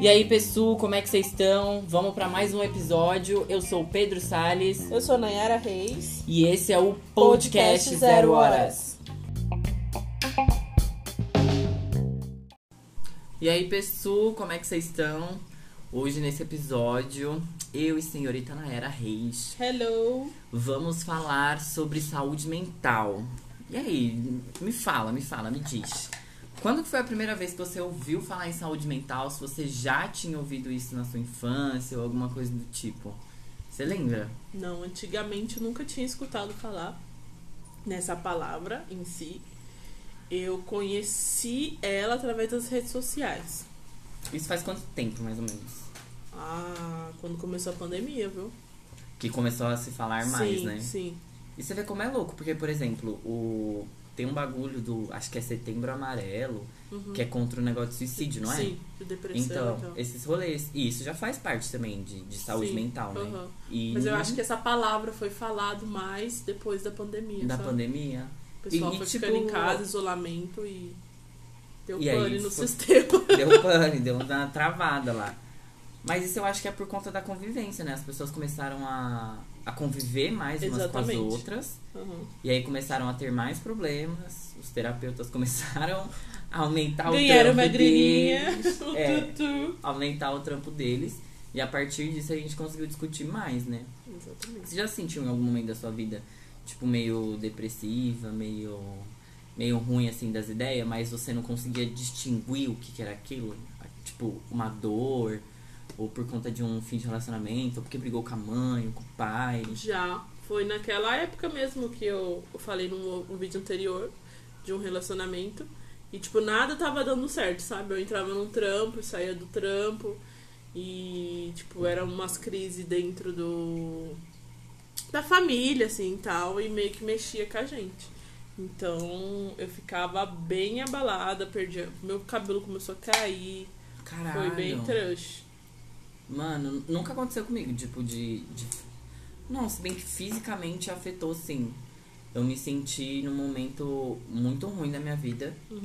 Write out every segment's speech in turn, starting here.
E aí, pessoal, como é que vocês estão? Vamos para mais um episódio. Eu sou o Pedro Sales Eu sou Nayara Reis. e esse é o Podcast, Podcast Zero Horas. E aí, pessoal, como é que vocês estão? Hoje, nesse episódio, eu e senhorita Nayara Reis Hello. vamos falar sobre saúde mental. E aí, me fala, me fala, me diz. Quando que foi a primeira vez que você ouviu falar em saúde mental? Se você já tinha ouvido isso na sua infância ou alguma coisa do tipo. Você lembra? Não, antigamente eu nunca tinha escutado falar nessa palavra em si. Eu conheci ela através das redes sociais. Isso faz quanto tempo, mais ou menos? Ah, quando começou a pandemia, viu? Que começou a se falar mais, sim, né? sim. E você vê como é louco, porque, por exemplo, o... tem um bagulho do. Acho que é setembro amarelo, Uhum. que é contra o negócio de suicídio, não é? Sim, de depressão Então, então. esses rolês. E isso já faz parte também de, de saúde Sim, mental, né? uhum. E Mas eu acho que essa palavra foi falado mais depois da pandemia. da sabe? pandemia. O pessoal E- e, foi tipo, ficando em casa, isolamento e deu E aí pane no foi- sistema. Deu pane, deu uma travada lá. Mas isso eu acho que é por conta da convivência, né? As pessoas começaram a, a conviver mais umas Exatamente. com as outras. Uhum. E aí começaram a ter mais problemas. Os terapeutas começaram a aumentar Ganharam o trampo deles. O É. tutu. Aumentar o trampo deles. E a partir disso a gente conseguiu discutir mais, né? Exatamente. Você já se sentiu em algum momento da sua vida, tipo, meio depressiva, meio, meio ruim, assim, das ideias, mas você não conseguia distinguir o que, que era aquilo? Tipo, uma dor, ou por conta de um fim de relacionamento, ou porque brigou com a mãe, com o pai. Já. Foi naquela época mesmo que eu, eu falei no, no vídeo anterior de um relacionamento. E, tipo, nada tava dando certo, sabe? Eu entrava num trampo saía do trampo. E, tipo, eram umas crises dentro do. da família, assim e tal. E meio que mexia com a gente. Então, eu ficava bem abalada, perdia. Meu cabelo começou a cair. Caralho. Foi bem trash. Mano, nunca aconteceu comigo, tipo, de, de. Não, se bem que fisicamente afetou, sim. Eu me senti num momento muito ruim da minha vida. Uhum.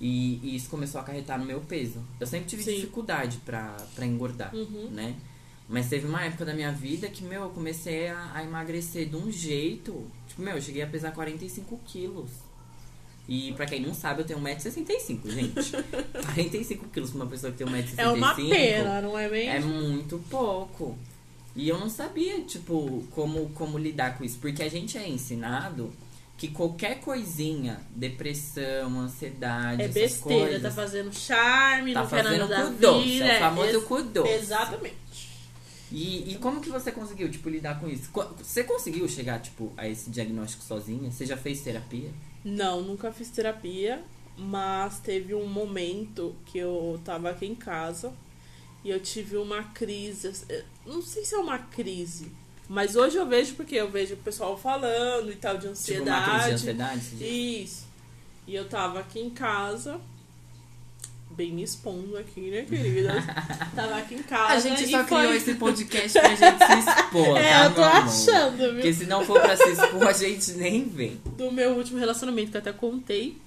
E, e isso começou a acarretar no meu peso. Eu sempre tive Sim. dificuldade pra, pra engordar, Uhum. né? Mas teve uma época da minha vida que, meu, eu comecei a, a emagrecer de um jeito. Tipo, meu, eu cheguei a pesar 45 quilos. E pra quem não sabe, eu tenho 1,65m, gente. 45 quilos pra uma pessoa que tem 1,65m. É uma pena, não é mesmo? É muito pouco. E eu não sabia, tipo, como, como lidar com isso. Porque a gente é ensinado que qualquer coisinha, depressão, ansiedade, É besteira, coisas, tá fazendo charme, tá não quer fazendo nada da cu doce. É o famoso Ex- cu doce. Exatamente. E, e como que você conseguiu, tipo, lidar com isso? Você conseguiu chegar, tipo, a esse diagnóstico sozinha? Você já fez terapia? Não, nunca fiz terapia, mas teve um momento que eu tava aqui em casa e eu tive uma crise. eh, Não sei se é uma crise, mas hoje eu vejo porque eu vejo o pessoal falando e tal de Tipo, uma crise de ansiedade. ansiedade? Isso. E eu tava aqui em casa, bem me expondo aqui, né, querida? tava aqui em casa. A gente e só foi... criou esse podcast pra gente se expor, É, tá, eu tô meu amor? achando, viu? Porque se não for pra se expor, a gente nem vem. do meu último relacionamento, que eu até contei.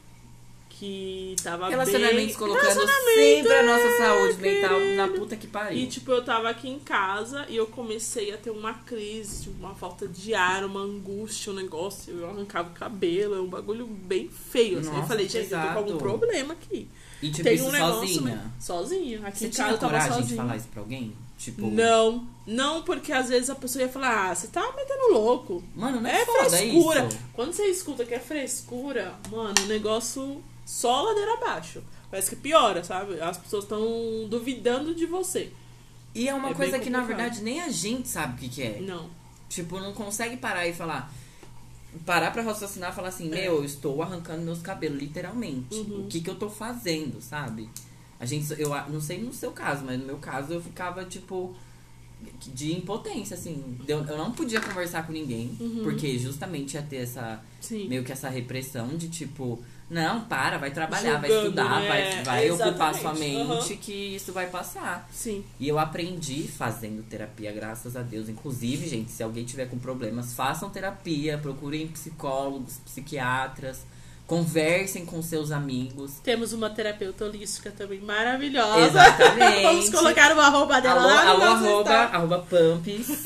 Que tava Relacionamentos bem... colocando Relacionamento, sempre a nossa é, saúde mental querido. na puta que pariu. E tipo, eu tava aqui em casa e eu comecei a ter uma crise, tipo, uma falta de ar, uma angústia, um negócio. Eu arrancava o cabelo, é um bagulho bem feio. Assim. eu Nossa, falei, gente, eu tô com algum problema aqui. E tipo, Tem um negócio sozinha. Sozinha. Aqui Você em tinha casa eu tava coragem sozinha. de falar isso pra alguém? Tipo, Não, não, porque às vezes a pessoa ia falar, ah, você tá metendo louco. mano, não é, É foda frescura. Quando você escuta que é frescura, mano, o negócio só ladeira abaixo. Parece que piora, sabe? As pessoas estão duvidando de você. E é uma É coisa que, na verdade, nem a gente sabe o que, que é. Não. Tipo, não consegue parar e falar. Parar pra raciocinar e falar assim, É. meu, eu estou arrancando meus cabelos, literalmente. Uhum. O que que eu tô fazendo, sabe? A gente, eu não sei no seu caso, mas no meu caso eu ficava, tipo, de impotência, assim. Eu, eu não podia conversar com ninguém, Uhum. porque justamente ia ter essa, Sim. meio que essa repressão de, tipo, não, para, vai trabalhar, vai Julgando, estudar, né? vai, vai ocupar sua mente Uhum. que isso vai passar. Sim. E eu aprendi fazendo terapia, graças a Deus. Inclusive, gente, se alguém tiver com problemas, façam terapia, procurem psicólogos, psiquiatras, Conversem com seus amigos. Temos uma terapeuta holística também maravilhosa. Exatamente. Vamos colocar uma arroba dela Alô, lá alô arroba, arroba Pumps.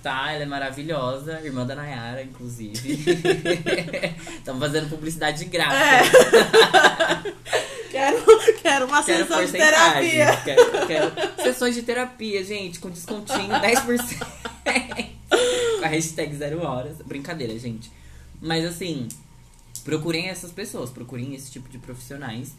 tá, ela é maravilhosa. Irmã da Nayara, inclusive. Estamos fazendo publicidade de graça. É. quero, quero uma Quero sessão de terapia. Quero, quero sessões de terapia, gente, com descontinho 10%. com a hashtag zero horas. Brincadeira, gente. Mas assim, procurem essas pessoas, procurem esse tipo de profissionais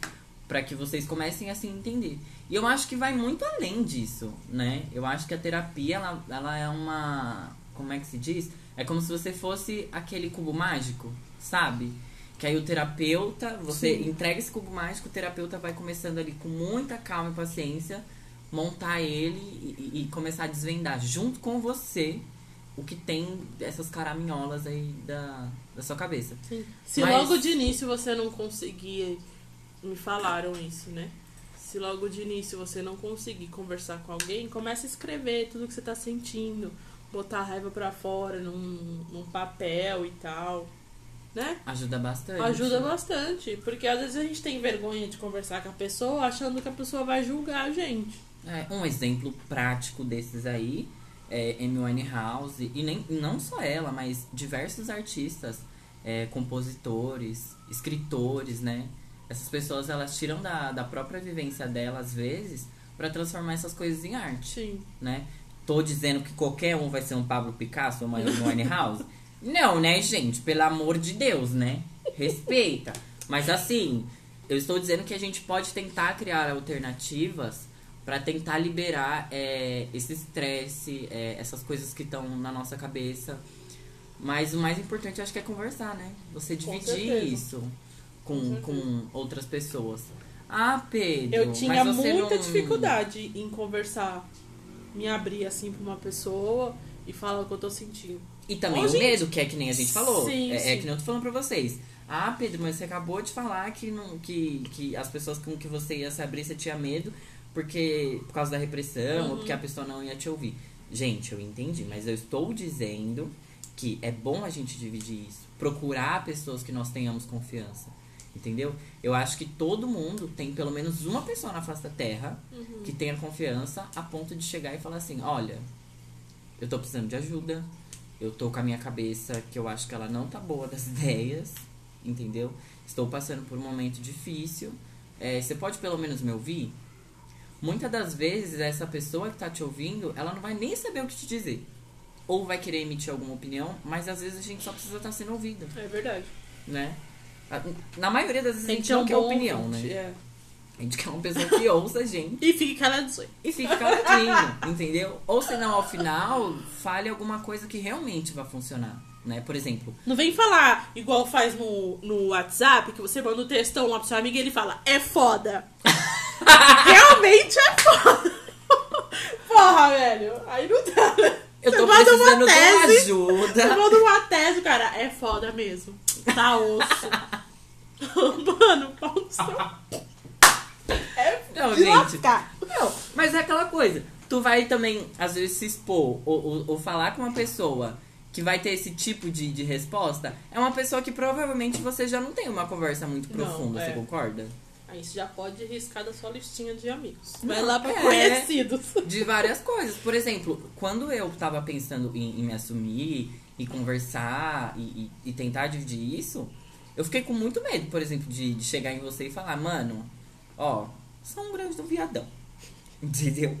para que vocês comecem a se entender. E eu acho que vai muito além disso, né? Eu acho que a terapia, ela, ela é uma. Como é que se diz? É como se você fosse aquele cubo mágico, sabe? Que aí o terapeuta, você Sim. entrega esse cubo mágico, o terapeuta vai começando ali com muita calma e paciência, montar ele e, e- e começar a desvendar junto com você o que tem dessas caraminholas aí da, da sua cabeça. Sim. Se Mas- logo de início você não conseguir, me falaram isso, né? Se logo de início você não conseguir conversar com alguém, comece a escrever tudo que você tá sentindo, botar a raiva pra fora num, num papel e tal, né? Ajuda bastante. Ajuda bastante, porque às vezes a gente tem vergonha de conversar com a pessoa achando que a pessoa vai julgar a gente. É, um exemplo prático desses aí é Amy Winehouse, e nem, não só ela, mas diversos artistas, é, compositores, escritores, né? Essas pessoas, elas tiram da, da própria vivência dela, às vezes, para transformar essas coisas em arte, Sim. né? Tô dizendo que qualquer um vai ser um Pablo Picasso ou uma Amy Winehouse? não, né, gente? Pelo amor de Deus, né? Respeita. Mas assim, eu estou dizendo que a gente pode tentar criar alternativas para tentar liberar é, esse estresse, é, essas coisas que estão na nossa cabeça. Mas o mais importante acho que é conversar, né? Você dividir isso com, Com com outras pessoas. Ah, Pedro. Eu tinha muita não- dificuldade em conversar, me abrir assim pra uma pessoa e falar o que eu tô sentindo. E também Ô, o gente. medo, que é que nem a gente falou. Sim, é, é sim. que nem eu tô falando pra vocês. Ah, Pedro, mas você acabou de falar que, não, que, que as pessoas com que você ia se abrir, você tinha medo porque por causa da repressão ou Uhum. porque a pessoa não ia te ouvir. Gente, eu entendi, mas eu estou dizendo que é bom a gente dividir isso. Procurar pessoas que nós tenhamos confiança. Entendeu? Eu acho que todo mundo tem pelo menos uma pessoa na face da Terra Uhum. que tenha confiança a ponto de chegar e falar assim: olha, eu tô precisando de ajuda, eu tô com a minha cabeça que eu acho que ela não tá boa das ideias, entendeu? Estou passando por um momento difícil. É, você pode pelo menos me ouvir? Muitas das vezes, essa pessoa que tá te ouvindo, ela não vai nem saber o que te dizer. Ou vai querer emitir alguma opinião, mas às vezes a gente só precisa estar sendo ouvido, É verdade. né? Na maioria das vezes a gente não um quer opinião, ouvinte, né? é. A gente quer uma pessoa que ouça a gente E fique calado só. e fique caladinho, entendeu? Ou senão, ao final, fale alguma coisa que realmente vai funcionar, né? Por exemplo, Não vem falar igual faz no, no WhatsApp, que você manda um textão lá pro seu amigo e ele fala, é foda. Realmente é foda. Porra, velho. Aí não dá, né? Eu tô precisando de tese. ajuda. Você manda uma tese, cara, é foda mesmo. Tá osso. Mano, pau no seu. É Não, de gente. lascar. Não, mas é aquela coisa. Tu vai também, às vezes, se expor ou, ou, ou falar com uma pessoa que vai ter esse tipo de, de resposta. É uma pessoa que provavelmente você já não tem uma conversa muito Não, profunda, é. você concorda? Aí você já pode riscar da sua listinha de amigos. Vai lá pra é. conhecidos. De várias coisas. Por exemplo, quando eu tava pensando em, em me assumir e conversar e, e- e tentar dividir isso, eu fiquei com muito medo, por exemplo, de, de chegar em você e falar, mano, ó, só um grande do viadão. Entendeu?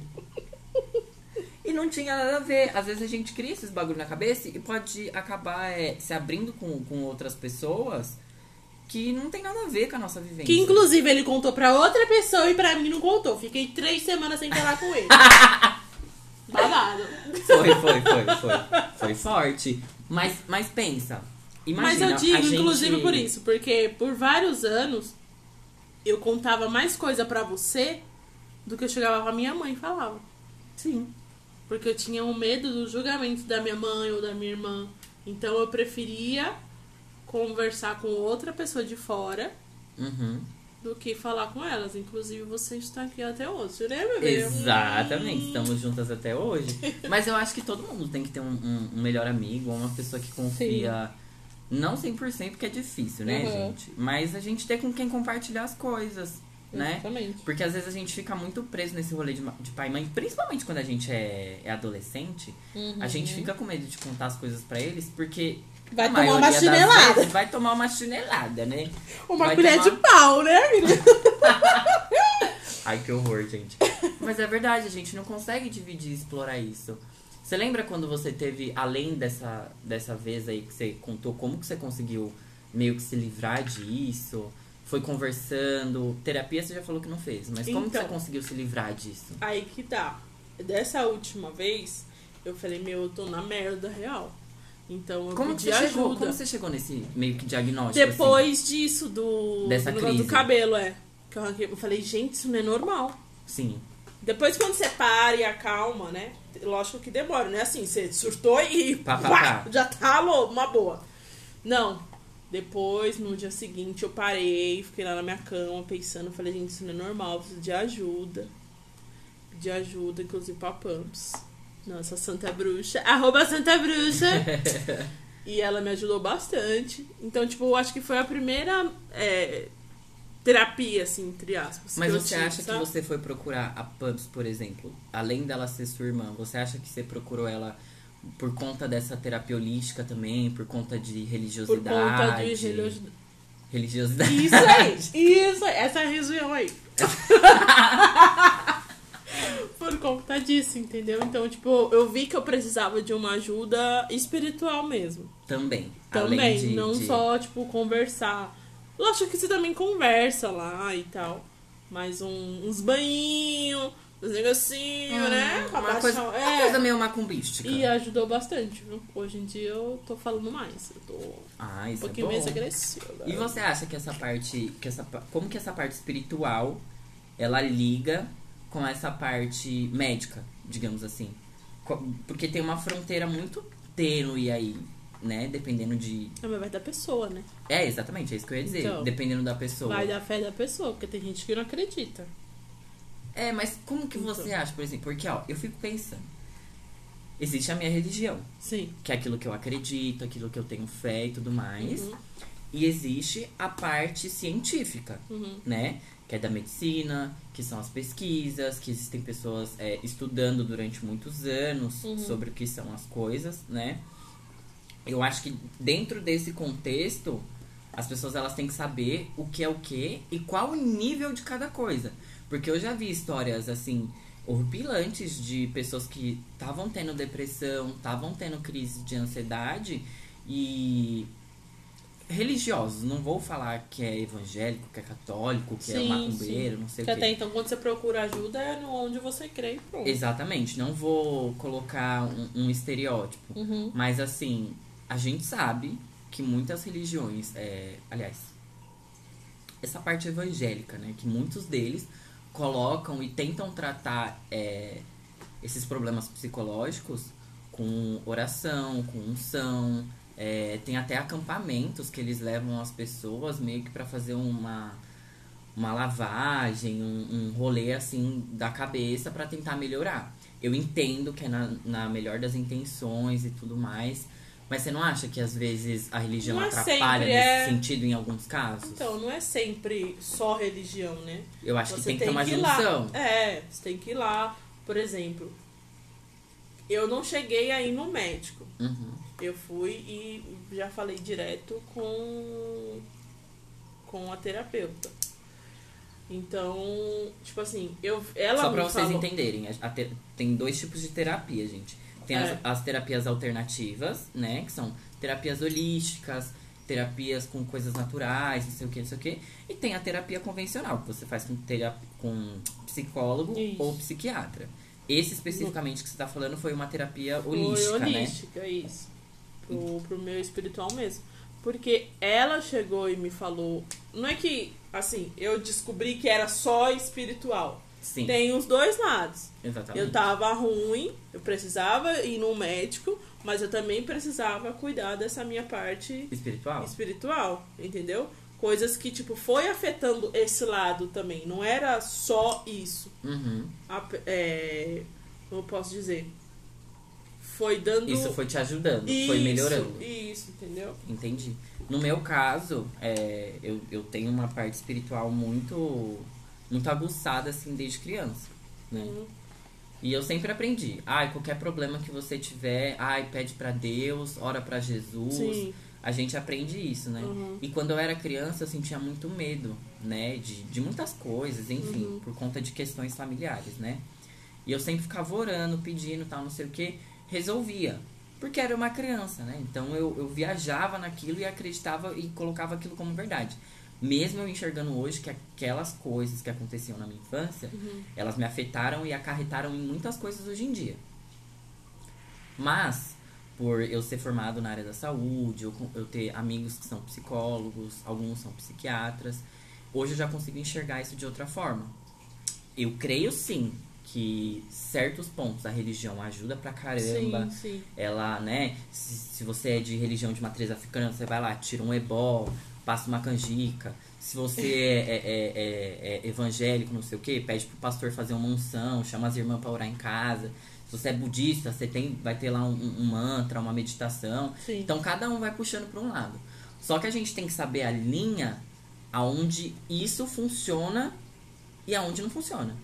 E não tinha nada a ver. Às vezes a gente cria esses bagulho na cabeça e pode acabar é, se abrindo com, com outras pessoas que não tem nada a ver com a nossa vivência. Que inclusive ele contou pra outra pessoa e pra mim não contou. Fiquei três semanas sem falar com ele. Babado. Foi, foi, foi, foi. Foi forte. Mas, mas pensa. Mas Imagina, eu digo, a gente... inclusive por isso, porque por vários anos eu contava mais coisa pra você do que eu chegava pra minha mãe e falava. Sim. Porque eu tinha um medo do julgamento da minha mãe ou da minha irmã. Então eu preferia conversar com outra pessoa de fora Uhum. do que falar com elas. Inclusive você está aqui até hoje, né, bebê? Exatamente, Hum. estamos juntas até hoje. Mas eu acho que todo mundo tem que ter um, um- um melhor amigo, uma pessoa que confia Não 100% porque é difícil, né, Uhum. gente? Mas a gente ter com quem compartilhar as coisas, né? Exatamente. Porque às vezes a gente fica muito preso nesse rolê de, de pai e mãe, principalmente quando a gente é, é adolescente. A gente fica com medo de contar as coisas pra eles, porque. Vai a tomar uma chinelada. Vai tomar uma chinelada, né? Uma Vai colher tomar- de pau, né, menina? Ai, que horror, gente. Mas é verdade, a gente não consegue dividir e explorar isso. Você lembra quando você teve, além dessa, dessa vez aí que você contou, como que você conseguiu meio que se livrar disso? Foi conversando. Terapia você já falou que não fez, mas como que Então. você conseguiu se livrar disso? Aí que tá. Dessa última vez, eu falei, meu, eu tô na merda real. Então eu Como pedi você ajuda. chegou? Como você chegou nesse meio que diagnóstico? assim? Depois disso, do, Dessa do do cabelo, é. Que eu, eu falei, gente, isso não é normal. Sim. Depois, quando você para e acalma, né? Lógico que demora, não é assim, você surtou e Pá, pá, pá, já tá uma boa. Não. Depois, no dia seguinte, eu parei, fiquei lá na minha cama pensando, falei, gente, isso não é normal, preciso de ajuda. Pedi ajuda, inclusive pra Pumps. Nossa, Santa Bruxa. Arroba Santa Bruxa. e ela me ajudou bastante. Então, tipo, eu acho que foi a primeira é, terapia, assim, entre aspas. Mas você tive, acha sabe? que você foi procurar a Pubs, por exemplo, além dela ser sua irmã, você acha que você procurou ela por conta dessa terapia holística também, por conta de Por religiosidade? conta de religiosidade. Religiosidade. Isso aí, isso aí, essa região aí. Por conta disso, entendeu? Então, tipo, eu vi que eu precisava de uma ajuda espiritual mesmo. Também. Também, além de, não de- só, tipo, conversar. Lógico que você também conversa lá e tal. Mas um- uns banhinhos, uns negocinhos, Hum, né? Pra Uma baixar- coisa, uma é. coisa meio macumbística. E ajudou bastante, viu? Hoje em dia eu tô falando mais. Eu tô um Ah, isso pouquinho é mais bom. agressiva. E você acha que essa parte, que essa, como que essa parte espiritual, ela liga com essa parte médica, digamos assim? Porque tem uma fronteira muito tênue aí, né? Dependendo de... É, mas vai da pessoa, né? É, exatamente, é isso que eu ia dizer. Então, Dependendo da pessoa. Vai da fé da pessoa, porque tem gente que não acredita. É, mas como que Então. você acha, por exemplo? Porque, ó, eu fico pensando. Existe a minha religião, Sim. que é aquilo que eu acredito, aquilo que eu tenho fé e tudo mais. Uhum. E existe a parte científica, Uhum. né? Que é da medicina, que são as pesquisas, que existem pessoas é, estudando durante muitos anos Uhum. sobre o que são as coisas, né? Eu acho que dentro desse contexto, as pessoas elas têm que saber o que é o que e qual o nível de cada coisa. Porque eu já vi histórias assim horripilantes de pessoas que estavam tendo depressão, estavam tendo crise de ansiedade e religiosos, não vou falar que é evangélico, que é católico, que é Sim, macumbeiro, não sei Que o quê. até então, quando você procura ajuda, é no onde você crê e pronto. Exatamente, não vou colocar um, um estereótipo. Uhum. Mas assim, a gente sabe que muitas religiões, é, aliás, essa parte evangélica, né? Que muitos deles colocam e tentam tratar é, esses problemas psicológicos com oração, com unção. É, tem até acampamentos que eles levam as pessoas meio que para fazer uma, uma lavagem, um, um rolê assim da cabeça para tentar melhorar. Eu entendo que é na, na melhor das intenções e tudo mais, mas você não acha que às vezes a religião Não é atrapalha nesse é. sentido em alguns casos? Então, não é sempre só religião, né? Eu acho que Você tem que ter lá. junção. É, você tem que ir lá. Por exemplo, eu não cheguei aí no médico. Uhum. Eu fui e já falei direto com, com a terapeuta. Então, tipo assim, eu, ela Só pra me vocês falou, entenderem, tem dois tipos de terapia, gente. Tem as, É. as terapias alternativas, né? Que são terapias holísticas, terapias com coisas naturais, não sei o que, não sei o que. E tem a terapia convencional, que você faz com, terap com psicólogo Isso. ou psiquiatra. Esse especificamente que você tá falando foi uma terapia Foi holística, né? holística, isso. Pro, pro meu espiritual mesmo. Porque ela chegou e me falou. Não é que, assim, eu descobri que era só espiritual. Sim, Tem os dois lados. exatamente. Eu tava ruim, eu precisava ir no médico, mas eu também precisava cuidar dessa minha parte Espiritual? espiritual, entendeu? Coisas que, tipo, foi afetando esse lado também. Não era só isso. Uhum. A- é, como eu posso dizer? Foi dando. Isso foi te ajudando, Isso, foi melhorando. Isso, entendeu? Entendi. No meu caso, é, eu, eu tenho uma parte espiritual muito, muito aguçada, assim, desde criança, né? Uhum. E eu sempre aprendi. Ai, qualquer problema que você tiver, ai, pede pra Deus, ora pra Jesus. Sim. A gente aprende isso, né? Uhum. E quando eu era criança, eu sentia muito medo, né? De, de muitas coisas, enfim, Uhum. por conta de questões familiares, né? E eu sempre ficava orando, pedindo, tal, não sei o que. Resolvia. Porque era uma criança, né? Então eu, eu viajava naquilo e acreditava e colocava aquilo como verdade. Mesmo eu enxergando hoje que aquelas coisas que aconteciam na minha infância, Uhum. elas me afetaram e acarretaram em muitas coisas hoje em dia. Mas, por eu ser formado na área da saúde, eu, eu ter amigos que são psicólogos, alguns são psiquiatras, hoje eu já consigo enxergar isso de outra forma. Eu creio sim que certos pontos da religião ajuda pra caramba. Sim, sim. Ela, né, se, se você é de religião de matriz africana, você vai lá, tira um ebó, passa uma canjica. Se você é, é- é- é- é evangélico, não sei o que, pede pro pastor fazer uma unção, chama as irmãs pra orar em casa. Se você é budista, você tem, vai ter lá um, um mantra, uma meditação. Sim. Então cada um vai puxando para um lado. Só que a gente tem que saber a linha aonde isso funciona e aonde não funciona.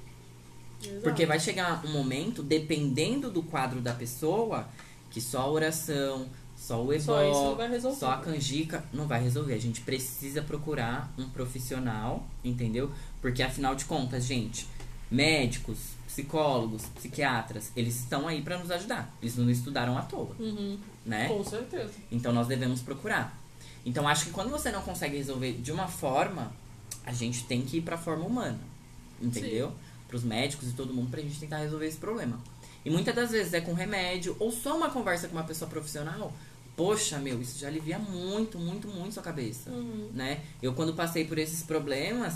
Exato. Porque vai chegar um momento, dependendo do quadro da pessoa, que só a oração, só o Só vai resolver. só a canjica não vai resolver. A gente precisa procurar um profissional, entendeu? Porque afinal de contas, gente, médicos, psicólogos, psiquiatras, eles estão aí para nos ajudar. Eles não estudaram à toa, Uhum. né? Com certeza. Então nós devemos procurar. Então acho que quando você não consegue resolver de uma forma, a gente tem que ir pra forma humana. Entendeu? Para os médicos e todo mundo pra gente tentar resolver esse problema. E muitas das vezes é com remédio ou só uma conversa com uma pessoa profissional. Poxa, meu, isso já alivia muito, muito, muito sua cabeça, Uhum. né? Eu quando passei por esses problemas,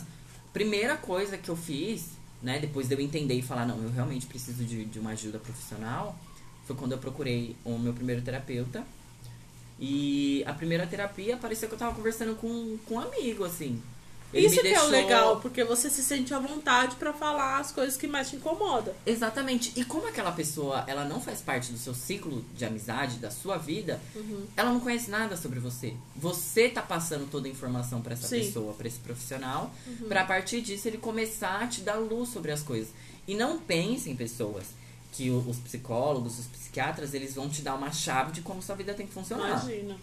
primeira coisa que eu fiz, né, depois de eu entender e falar, não, eu realmente preciso de, de uma ajuda profissional, foi quando eu procurei o meu primeiro terapeuta. E a primeira terapia parecia que eu tava conversando com, com um amigo, assim. Ele Isso que é o legal, porque você se sente à vontade pra falar as coisas que mais te incomodam. Exatamente. E como aquela pessoa, ela não faz parte do seu ciclo de amizade, da sua vida, Uhum. ela não conhece nada sobre você. Você tá passando toda a informação pra essa Sim. pessoa, pra esse profissional, pra a partir disso ele começar a te dar luz sobre as coisas. E não pensem, pessoas, que os psicólogos, os psiquiatras, eles vão te dar uma chave de como sua vida tem que funcionar. Imagina.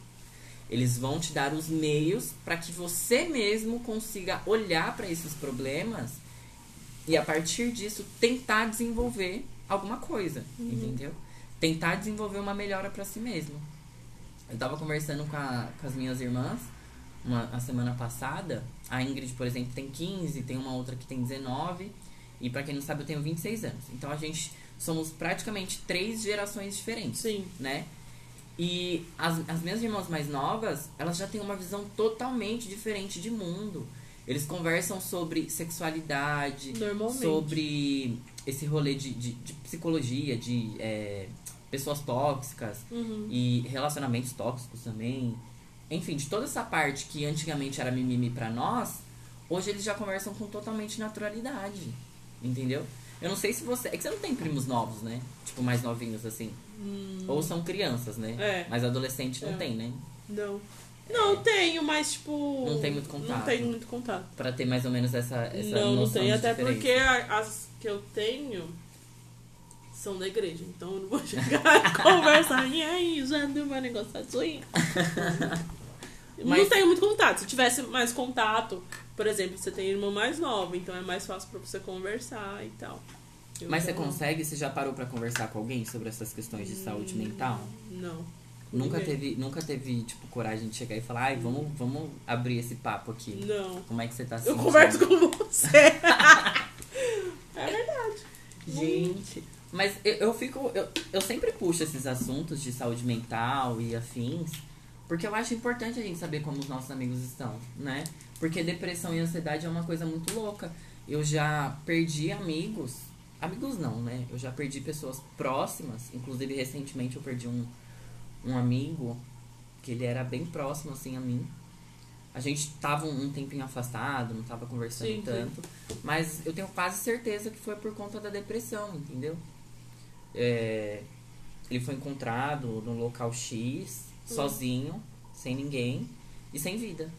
Eles vão te dar os meios para que você mesmo consiga olhar para esses problemas e a partir disso tentar desenvolver alguma coisa, entendeu? Tentar desenvolver uma melhora para si mesmo. Eu tava conversando com, a- com as minhas irmãs uma, a semana passada. A Ingrid, por exemplo, tem 15, tem uma outra que tem 19. E para quem não sabe, eu tenho 26 anos. Então a gente somos praticamente três gerações diferentes Sim. né? E as, as minhas irmãs mais novas, elas já têm uma visão totalmente diferente de mundo. Eles conversam sobre sexualidade, sobre esse rolê de, de, de psicologia, de é, pessoas tóxicas Uhum. e relacionamentos tóxicos também. Enfim, de toda essa parte que antigamente era mimimi pra nós, hoje eles já conversam com totalmente naturalidade. Entendeu? Eu não sei se você. É que você não tem primos novos, né? Tipo, mais novinhos assim. Ou são crianças, né? É. Mas adolescente não É. tem, né? Não. Não, tenho, mas tipo. Não tem muito contato. Não tenho muito contato. Pra ter mais ou menos essa, essa não, não tenho. Até diferença. porque as que eu tenho são da igreja. Então eu não vou chegar e conversar. E aí, já deu negócio da swing? Não Mas- tenho muito contato. Se tivesse mais contato, por exemplo, você tem irmã mais nova, então é mais fácil pra você conversar e tal. Eu Mas você não. consegue? Você já parou pra conversar com alguém sobre essas questões de saúde mental? Não. Nunca Ninguém. teve, nunca teve, tipo, coragem de chegar e falar, ai, vamos, vamos abrir esse papo aqui. Não. Como é que você tá se Eu sentindo? converso com você. é verdade. Gente, mas eu, eu fico. Eu, eu sempre puxo esses assuntos de saúde mental e afins, porque eu acho importante a gente saber como os nossos amigos estão, né? Porque depressão e ansiedade é uma coisa muito louca. Eu já perdi amigos. Amigos não, né? Eu já perdi pessoas próximas. Inclusive, recentemente eu perdi um, um amigo que ele era bem próximo, assim, a mim. A gente tava um, tempinho afastado, não tava conversando Sim, sim. tanto. Mas eu tenho quase certeza que foi por conta da depressão, entendeu? É, ele foi encontrado no local X, sozinho, sem ninguém e sem vida.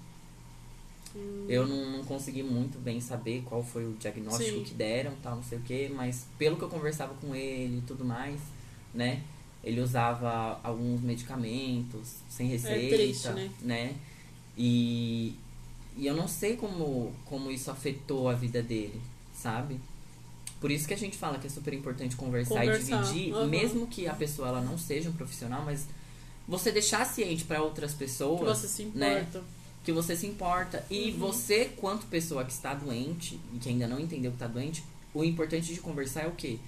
Hum. Eu não, não consegui muito bem saber qual foi o diagnóstico Sim. que deram, tal, não sei o que, mas pelo que eu conversava com ele e tudo mais, né? Ele usava alguns medicamentos sem receita, triste, né? né? E, e eu não sei como, como isso afetou a vida dele, sabe? Por isso que a gente fala que é super importante conversar, Conversar, e dividir, aham. mesmo que a pessoa ela não seja um profissional, mas você deixar ciente para outras pessoas Que você se né? importa. que você se importa. E Uhum. você, quanto pessoa que está doente e que ainda não entendeu que está doente, o importante de conversar é o quê?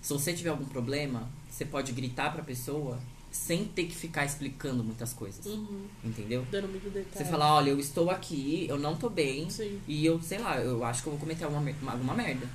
Se você tiver algum problema, você pode gritar pra pessoa sem ter que ficar explicando muitas coisas. Uhum. Entendeu? Dando muito detalhe. Você falar, olha, eu estou aqui, eu não tô bem, Sim. e eu, sei lá, eu acho que eu vou cometer alguma, alguma merda.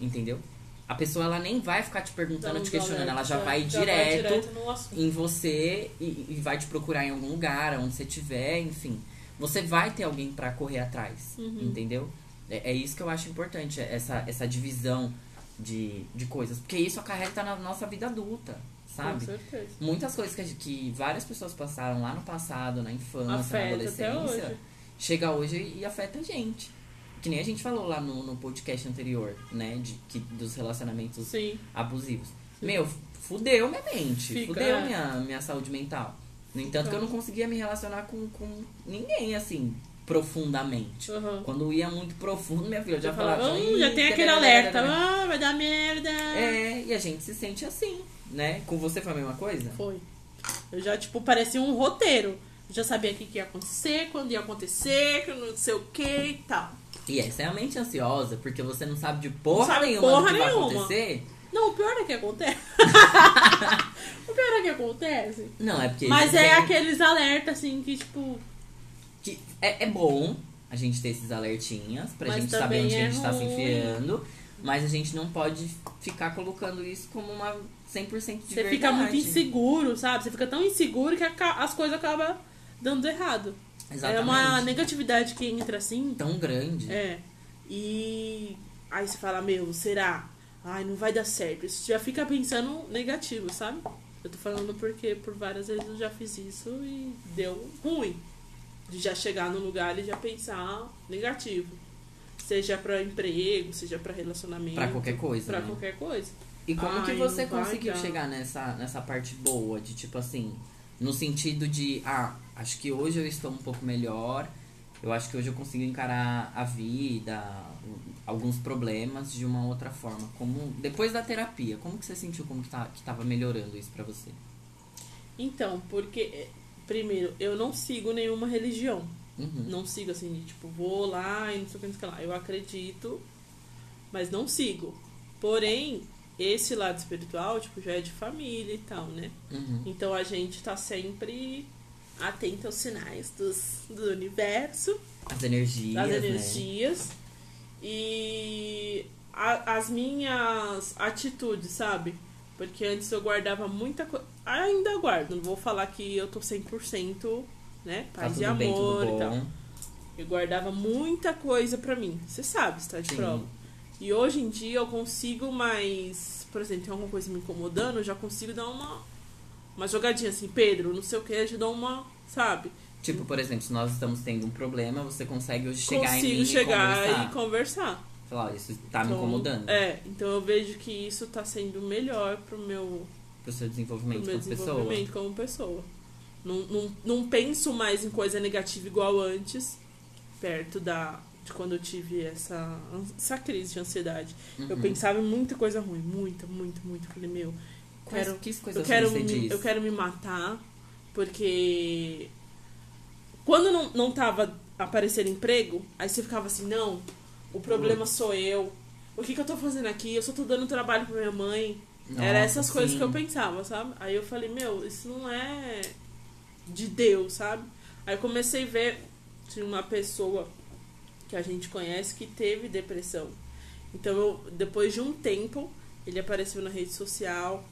Entendeu? A pessoa, ela nem vai ficar te perguntando, Dando te questionando, ela já alerta, vai já direto direto no assunto. em você e, e vai te procurar em algum lugar, onde você estiver, enfim. Você vai ter alguém pra correr atrás, Uhum. entendeu? É, é isso que eu acho importante, é essa, essa divisão de, de coisas. Porque isso acarreta na nossa vida adulta, Com sabe? certeza. Muitas coisas que, que várias pessoas passaram lá no passado, na infância, na Afeta até adolescência, hoje. chega hoje e afeta a gente. Que nem a gente falou lá no, no podcast anterior, né? De, que, dos relacionamentos Sim. abusivos. Meu, fudeu minha mente, Fica, fudeu é. minha, minha saúde mental. No entanto, que eu não conseguia me relacionar com, com ninguém, assim, profundamente. Uhum. Quando ia muito profundo, minha filha, eu já Já, falava. "Hum, já "Ih, tem aquele alerta. dadadá". Ah, vai dar merda. É, e a gente se sente assim, né? Com você foi a mesma coisa? Foi. Eu já, tipo, parecia um roteiro. Já sabia o que, que ia acontecer, quando ia acontecer, que não sei o que e tal. E é a mente ansiosa, porque você não sabe de porra sabe nenhuma porra do que nenhuma. vai acontecer. Não, o pior é que acontece. o pior é que acontece. Não, é porque. Mas tem- é aqueles alertas, assim, que, tipo, que é, é bom a gente ter esses alertinhas pra Mas gente saber onde é a gente tá se ruim. enfiando. Mas a gente não pode ficar colocando isso como uma 100% de você verdade. fica muito inseguro, sabe? Você fica tão inseguro que as coisas acabam dando errado. Exatamente. É uma negatividade que entra assim. Tão grande. É. E aí você fala, meu, será? Ai, não vai dar certo. Você já fica pensando negativo, sabe? Eu tô falando porque por várias vezes eu já fiz isso e deu ruim. De já chegar no lugar e já pensar negativo. Seja pra emprego, seja pra relacionamento. Pra qualquer coisa, Pra né? qualquer coisa. E como que Ai, você não vai conseguiu chegar nessa, nessa parte boa? De tipo assim, no sentido de, ah, acho que hoje eu estou um pouco melhor. Eu acho que hoje eu consigo encarar a vida, alguns problemas de uma outra forma. Como depois da terapia, como que você sentiu como que, tá, que tava melhorando isso pra você? Então, porque, eh, primeiro, eu não sigo nenhuma religião. Uhum. Não sigo assim, de, tipo, vou lá e não sei o que, não sei o que lá. Eu acredito, mas não sigo. Porém, esse lado espiritual, tipo, já é de família e tal, né? Uhum. Então a gente tá sempre atento aos sinais dos, do universo, As energias, das né? energias. E a- as minhas atitudes, sabe? Porque antes eu guardava muita coisa. Ainda guardo, não vou falar que eu tô 100%, né? Tá Paz tudo e bem, amor tudo e tal. Eu guardava muita coisa pra mim. Você sabe, você tá de Sim. prova. E hoje em dia eu consigo mais. Por exemplo, tem alguma coisa me incomodando, eu já consigo dar uma. Uma jogadinha assim, Pedro, não sei o que, eu te dou uma. Sabe? Tipo, por exemplo, se nós estamos tendo um problema, você consegue hoje chegar em consigo mim chegar e conversar. e conversar. Falar, ó, isso tá me Então, incomodando. É, então eu vejo que isso tá sendo melhor pro meu, Pro seu pro desenvolvimento meu como pessoa. desenvolvimento como pessoa. Não, não, não penso mais em coisa negativa igual antes, perto da de quando eu tive essa, essa crise de ansiedade. Eu Uhum. pensava em muita coisa ruim, muita, muita, muito. Falei, meu, Quais, quero, que eu quero, me, diz? eu quero me matar, porque quando não, não tava aparecendo emprego, aí você ficava assim, não, o problema sou eu. O que, que eu tô fazendo aqui? Eu só tô dando trabalho pra minha mãe. Era Nossa, essas coisas sim. que eu pensava, sabe? Aí eu falei, meu, isso não é de Deus, sabe? Aí eu comecei a ver, tinha uma pessoa que a gente conhece que teve depressão. Então, eu, depois de um tempo, ele apareceu na rede social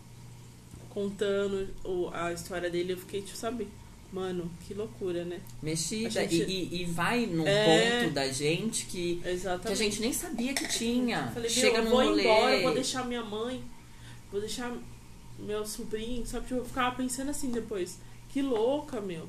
contando o- a história dele. Eu fiquei, tipo, sabe? Mano, que loucura, né? Mexida. Gente- E, e, vai num É. ponto da gente que, que a gente nem sabia que tinha. Eu falei, Chega meu, eu vou rolê. embora, eu vou deixar minha mãe, vou deixar meu sobrinho, sabe? Tipo, eu ficava pensando assim depois. Que louca, meu.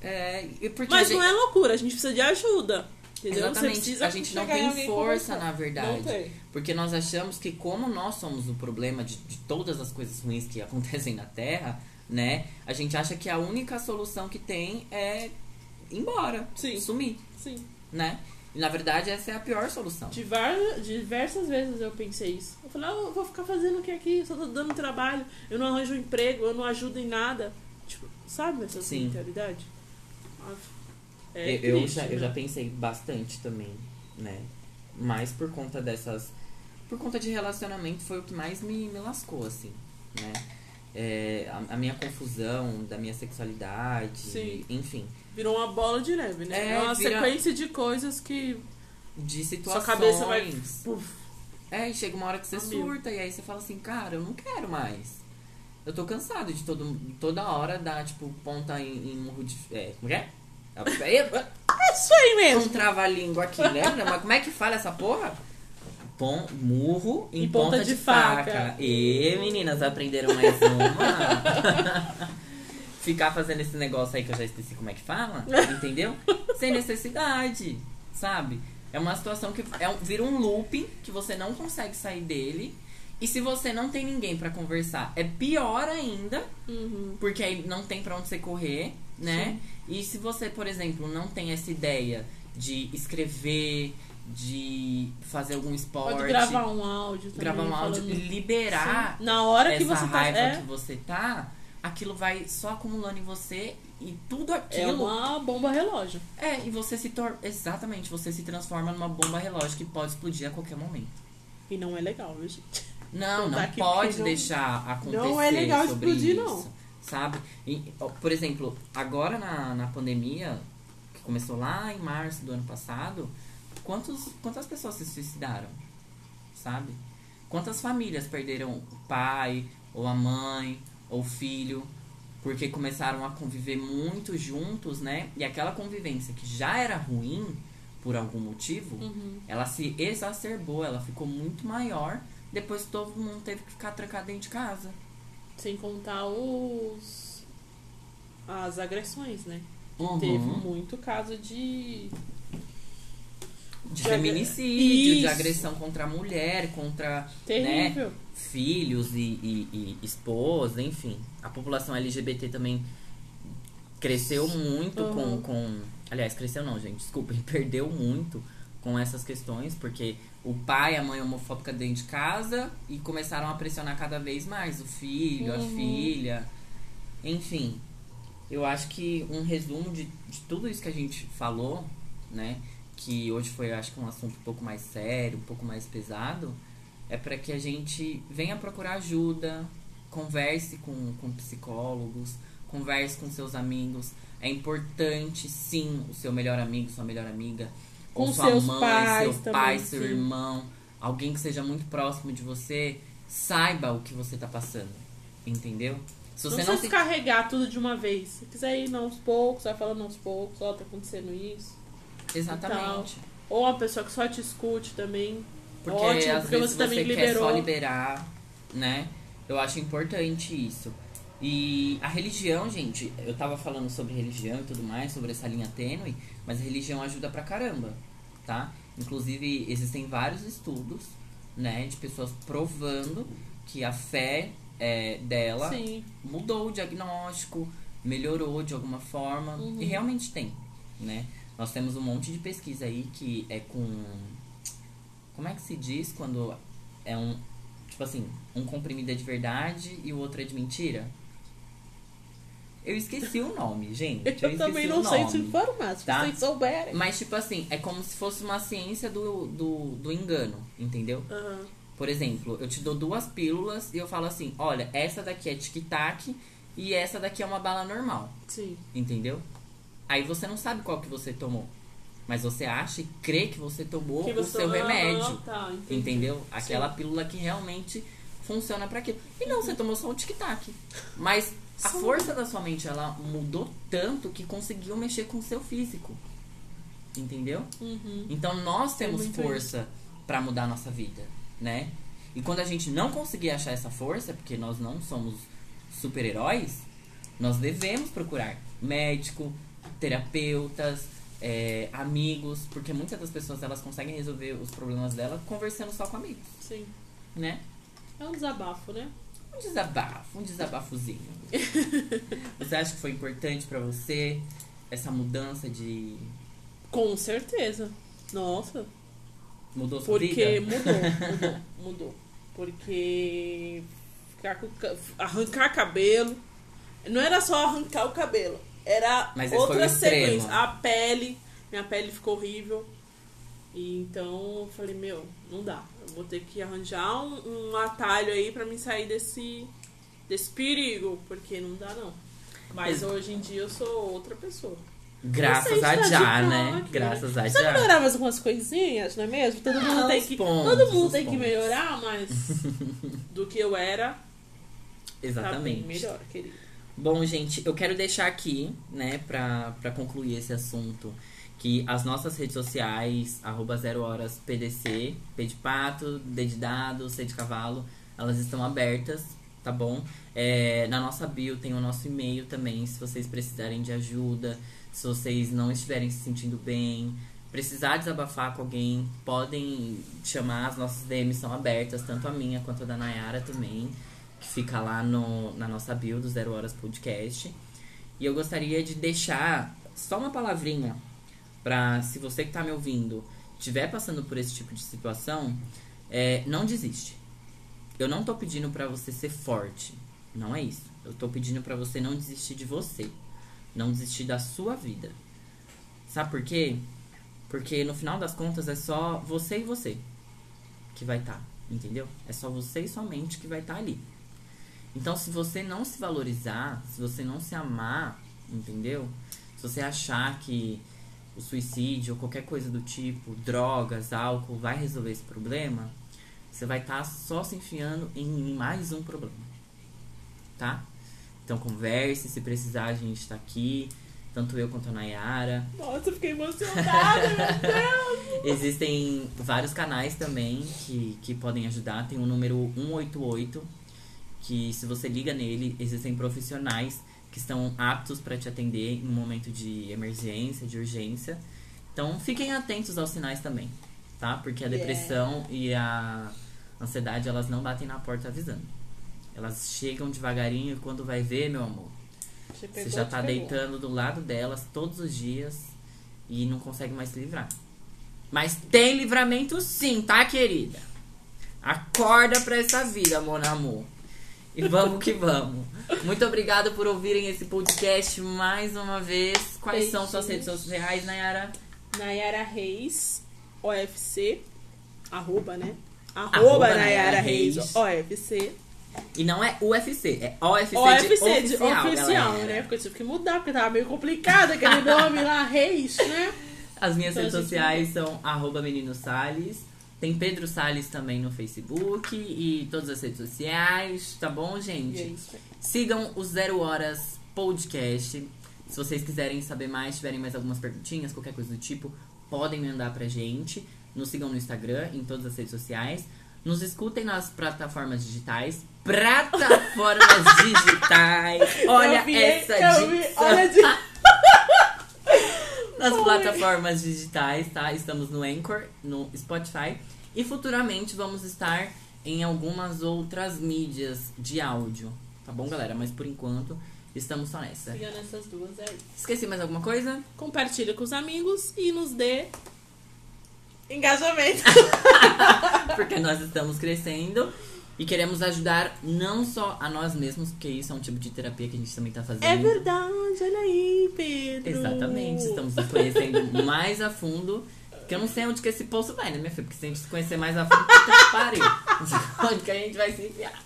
É, porque Mas gente, não é loucura, a gente precisa de ajuda. Entendeu? Exatamente. A gente não tem força, na verdade. Porque nós achamos que como nós somos o problema de, de todas as coisas ruins que acontecem na Terra, né? A gente acha que a única solução que tem é ir embora, Sim. sumir, Sim. né? E na verdade essa é a pior solução. Divar- diversas vezes eu pensei isso. Eu falei, ah, eu vou ficar fazendo o que aqui? Eu só tô dando trabalho, eu não arranjo um emprego, eu não ajudo em nada. Tipo, sabe essa Sim. mentalidade? Aff, É eu, eu triste, já, eu né? já pensei bastante também, né? Mas por conta dessas. Por conta de relacionamento foi o que mais me, me lascou, assim, né? É, a, a minha confusão da minha sexualidade, Sim. enfim. Virou uma bola de neve, né? É, uma vira- sequência de coisas que De sua situações. cabeça vai. Puf. É, e chega uma hora que você Amigo. surta e aí você fala assim, cara, eu não quero mais. Eu tô cansado de todo, toda hora dar, tipo, ponta em, em murro de. É, como é? É, É isso aí um mesmo. trava-língua aqui, lembra? Mas como é que fala essa porra? Pon, murro em, ponta, de, faca. E meninas, aprenderam mais uma? Ficar fazendo esse negócio aí que eu já esqueci como é que fala, entendeu? Sem necessidade, sabe? É uma situação que é um, vira um looping que você não consegue sair dele. E se você não tem ninguém pra conversar, é pior ainda, Uhum. porque aí não tem pra onde você correr, né? E se você, por exemplo, não tem essa ideia de escrever, de fazer algum esporte, Pode gravar um áudio também. gravar um áudio falando- e liberar Sim. Na hora que você tá. raiva É, que você tá, aquilo vai só acumulando em você e tudo é aquilo. uma bomba relógio. É, e você se torna. Exatamente, você se transforma numa bomba relógio que pode explodir a qualquer momento. E não é legal, viu, gente? Não, Não não que- pode não- deixar acontecer não é legal sobre explodir, isso, não. Sabe? E, por exemplo, agora na, na pandemia, que começou lá em março do ano passado, quantos, quantas pessoas se suicidaram? Sabe? Quantas famílias perderam o pai, ou a mãe, ou o filho, porque começaram a conviver muito juntos, né? E aquela convivência que já era ruim, por algum motivo, Uhum. ela se exacerbou, ela ficou muito maior depois todo mundo teve que ficar trancado dentro de casa. Sem contar os. as agressões, né? Uhum. Teve muito caso de. De de feminicídio, de Isso. agressão contra a mulher, contra Terrível. filhos e, e, e esposa, enfim. A população LGBT também cresceu muito com, Uhum. com. Aliás, cresceu não, gente, desculpem, perdeu muito com essas questões, porque o pai e a mãe homofóbica dentro de casa e começaram a pressionar cada vez mais o filho, a Uhum. filha. Enfim, eu acho que um resumo de, de tudo isso que a gente falou, né? Que hoje foi, acho que, um assunto um pouco mais sério, um pouco mais pesado, é para que a gente venha procurar ajuda, converse com, com psicólogos, converse com seus amigos. É importante, sim, o seu melhor amigo, sua melhor amiga, Com ou sua seus mãe, pais seu também, pai, seu sim. irmão, alguém que seja muito próximo de você, saiba o que você tá passando, entendeu? Se Não você precisa não se descarregar tudo de uma vez. Se quiser ir aos poucos, vai falando aos poucos, ó, tá acontecendo isso. Exatamente. Ou uma pessoa que só te escute também. Porque Ótimo, às porque vezes você você, também quer liberou. só liberar, né? Eu acho importante isso. E a religião, gente, eu tava falando sobre religião e tudo mais, sobre essa linha tênue, mas a religião ajuda pra caramba, tá? Inclusive, existem vários estudos, né, de pessoas provando que a fé é, dela Sim. mudou o diagnóstico, melhorou de alguma forma. Uhum. E realmente tem, né? Nós temos um monte de pesquisa aí que é com. Como é que se diz quando é um. Tipo assim, um comprimido é de verdade e o outro é de mentira? Eu esqueci o nome, gente. Eu, Eu, também o não sei te informar. Se tá? vocês souberem. Mas, tipo assim, é como se fosse uma ciência do, do, do engano, entendeu? Aham. Por exemplo, eu te dou duas pílulas e eu falo assim: olha, essa daqui é tic-tac e essa daqui é uma bala normal, Sim. entendeu? Aí você não sabe qual que você tomou. Mas você acha e crê que você tomou Que o você- seu Aham, remédio. tá, entendi. Entendeu? Aquela pílula que realmente funciona pra aquilo. E não, você tomou só um tic-tac. Mas a força da sua mente, ela mudou tanto que conseguiu mexer com o seu físico. Entendeu? Uhum. Então nós Tem temos força pra mudar a nossa vida, né? E quando a gente não conseguir achar essa força, porque nós não somos super-heróis, nós devemos procurar médico, terapeutas, é, amigos, porque muitas das pessoas elas conseguem resolver os problemas dela conversando só com amigos, Sim. né? É um desabafo, né? Um desabafo, um desabafozinho. você acha que foi importante pra você essa mudança de Com certeza. Nossa. mudou sua Porque vida? mudou, mudou, mudou. Porque ficar com ca- arrancar cabelo. Não era só arrancar o cabelo. Era Mas outra sequência. A pele. Minha pele ficou horrível. E então eu falei, meu, não dá. Vou ter que arranjar um, um atalho aí pra me sair desse, desse perigo. Porque não dá não. Mas hoje em dia eu sou outra pessoa. Graças a já, prova né? aqui, Graças a Precisa já. melhorar mais algumas coisinhas, não é mesmo? Todo mundo Ah, tem os que. pontos, todo mundo tem que pontos. melhorar, mas do que eu era, tá bem Exatamente. melhor, querido. Bom, gente, eu quero deixar aqui, né, pra, pra concluir esse assunto, que as nossas redes sociais, arroba zero horas PDC, P de pato, D de dado, C de cavalo, elas estão abertas, tá bom? É, na nossa bio tem o nosso e-mail também, se vocês precisarem de ajuda, se vocês não estiverem se sentindo bem, precisar desabafar com alguém, podem chamar, as nossas DMs são abertas, tanto a minha quanto a da Nayara também que fica lá no, na nossa bio do Zero Horas Podcast. E eu gostaria de deixar só uma palavrinha pra se você que tá me ouvindo estiver passando por esse tipo de situação, é, não desiste. Eu não tô pedindo pra você ser forte, não é isso. Eu tô pedindo pra você não desistir de você, não desistir da sua vida. Sabe por quê? Porque no final das contas é só você e você que vai estar, entendeu? É só você e sua mente que vai estar ali. Então, se você não se valorizar, se você não se amar, entendeu? Se você achar que o suicídio ou qualquer coisa do tipo, drogas, álcool, vai resolver esse problema, você vai estar só se enfiando em mais um problema. Tá? Então, converse. Se precisar, a gente tá aqui. Tanto eu quanto a Nayara. Nossa, eu fiquei emocionada, meu Deus! Existem vários canais também que, que podem ajudar. Tem o número 188, que se você liga nele, existem profissionais que estão aptos para te atender em um momento de emergência, de urgência. Então fiquem atentos aos sinais também, tá? Porque a Yeah. depressão e a ansiedade, elas não batem na porta avisando. Elas chegam devagarinho e quando vai ver, meu amor, Você, já tá deitando do lado delas todos os dias e não consegue mais se livrar. Mas tem livramento sim, tá, querida? Acorda pra essa vida, mon amor. E vamos que vamos. Muito obrigada por ouvirem esse podcast mais uma vez. Quais são suas redes sociais, Nayara? Nayara Reis, OFC, arroba, né? Arroba Arroba Nayara Nayara Reis, Reis. OFC. E não é UFC, é OFC, OFC de de oficial, oficial, galera. né? Porque eu tive que mudar, porque tava meio complicado aquele nome lá, Reis, né? As minhas Então, redes sociais são arroba Menino Salles. Tem Pedro Salles também no Facebook e todas as redes sociais, tá bom, gente? É. Sigam o Zero Horas Podcast. Se vocês quiserem saber mais, tiverem mais algumas perguntinhas, qualquer coisa do tipo, podem mandar pra gente. Nos sigam no Instagram, em todas as redes sociais. Nos escutem nas plataformas digitais. Plataformas digitais. Olha vi, essa dicção. olha de... Nas Oi. plataformas digitais, tá? Estamos no Anchor, no Spotify. E futuramente vamos estar em algumas outras mídias de áudio. Tá bom, galera? Mas por enquanto, estamos só nessa. Siga nessas duas aí. Esqueci mais alguma coisa? Compartilha com os amigos e nos dê engajamento. Porque nós estamos crescendo e queremos ajudar não só a nós mesmos, porque isso é um tipo de terapia que a gente também tá fazendo. É verdade, olha aí, Pedro. Exatamente, estamos nos conhecendo mais a fundo. Que eu não sei onde que esse poço vai, né, minha filha? Porque se a gente se conhecer mais a fundo, puta pariu. Não sei onde que a gente vai se enfiar.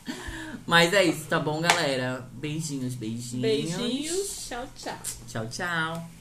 Mas é isso, tá bom, galera? Beijinhos, beijinhos. Beijinhos, tchau, tchau. Tchau, tchau.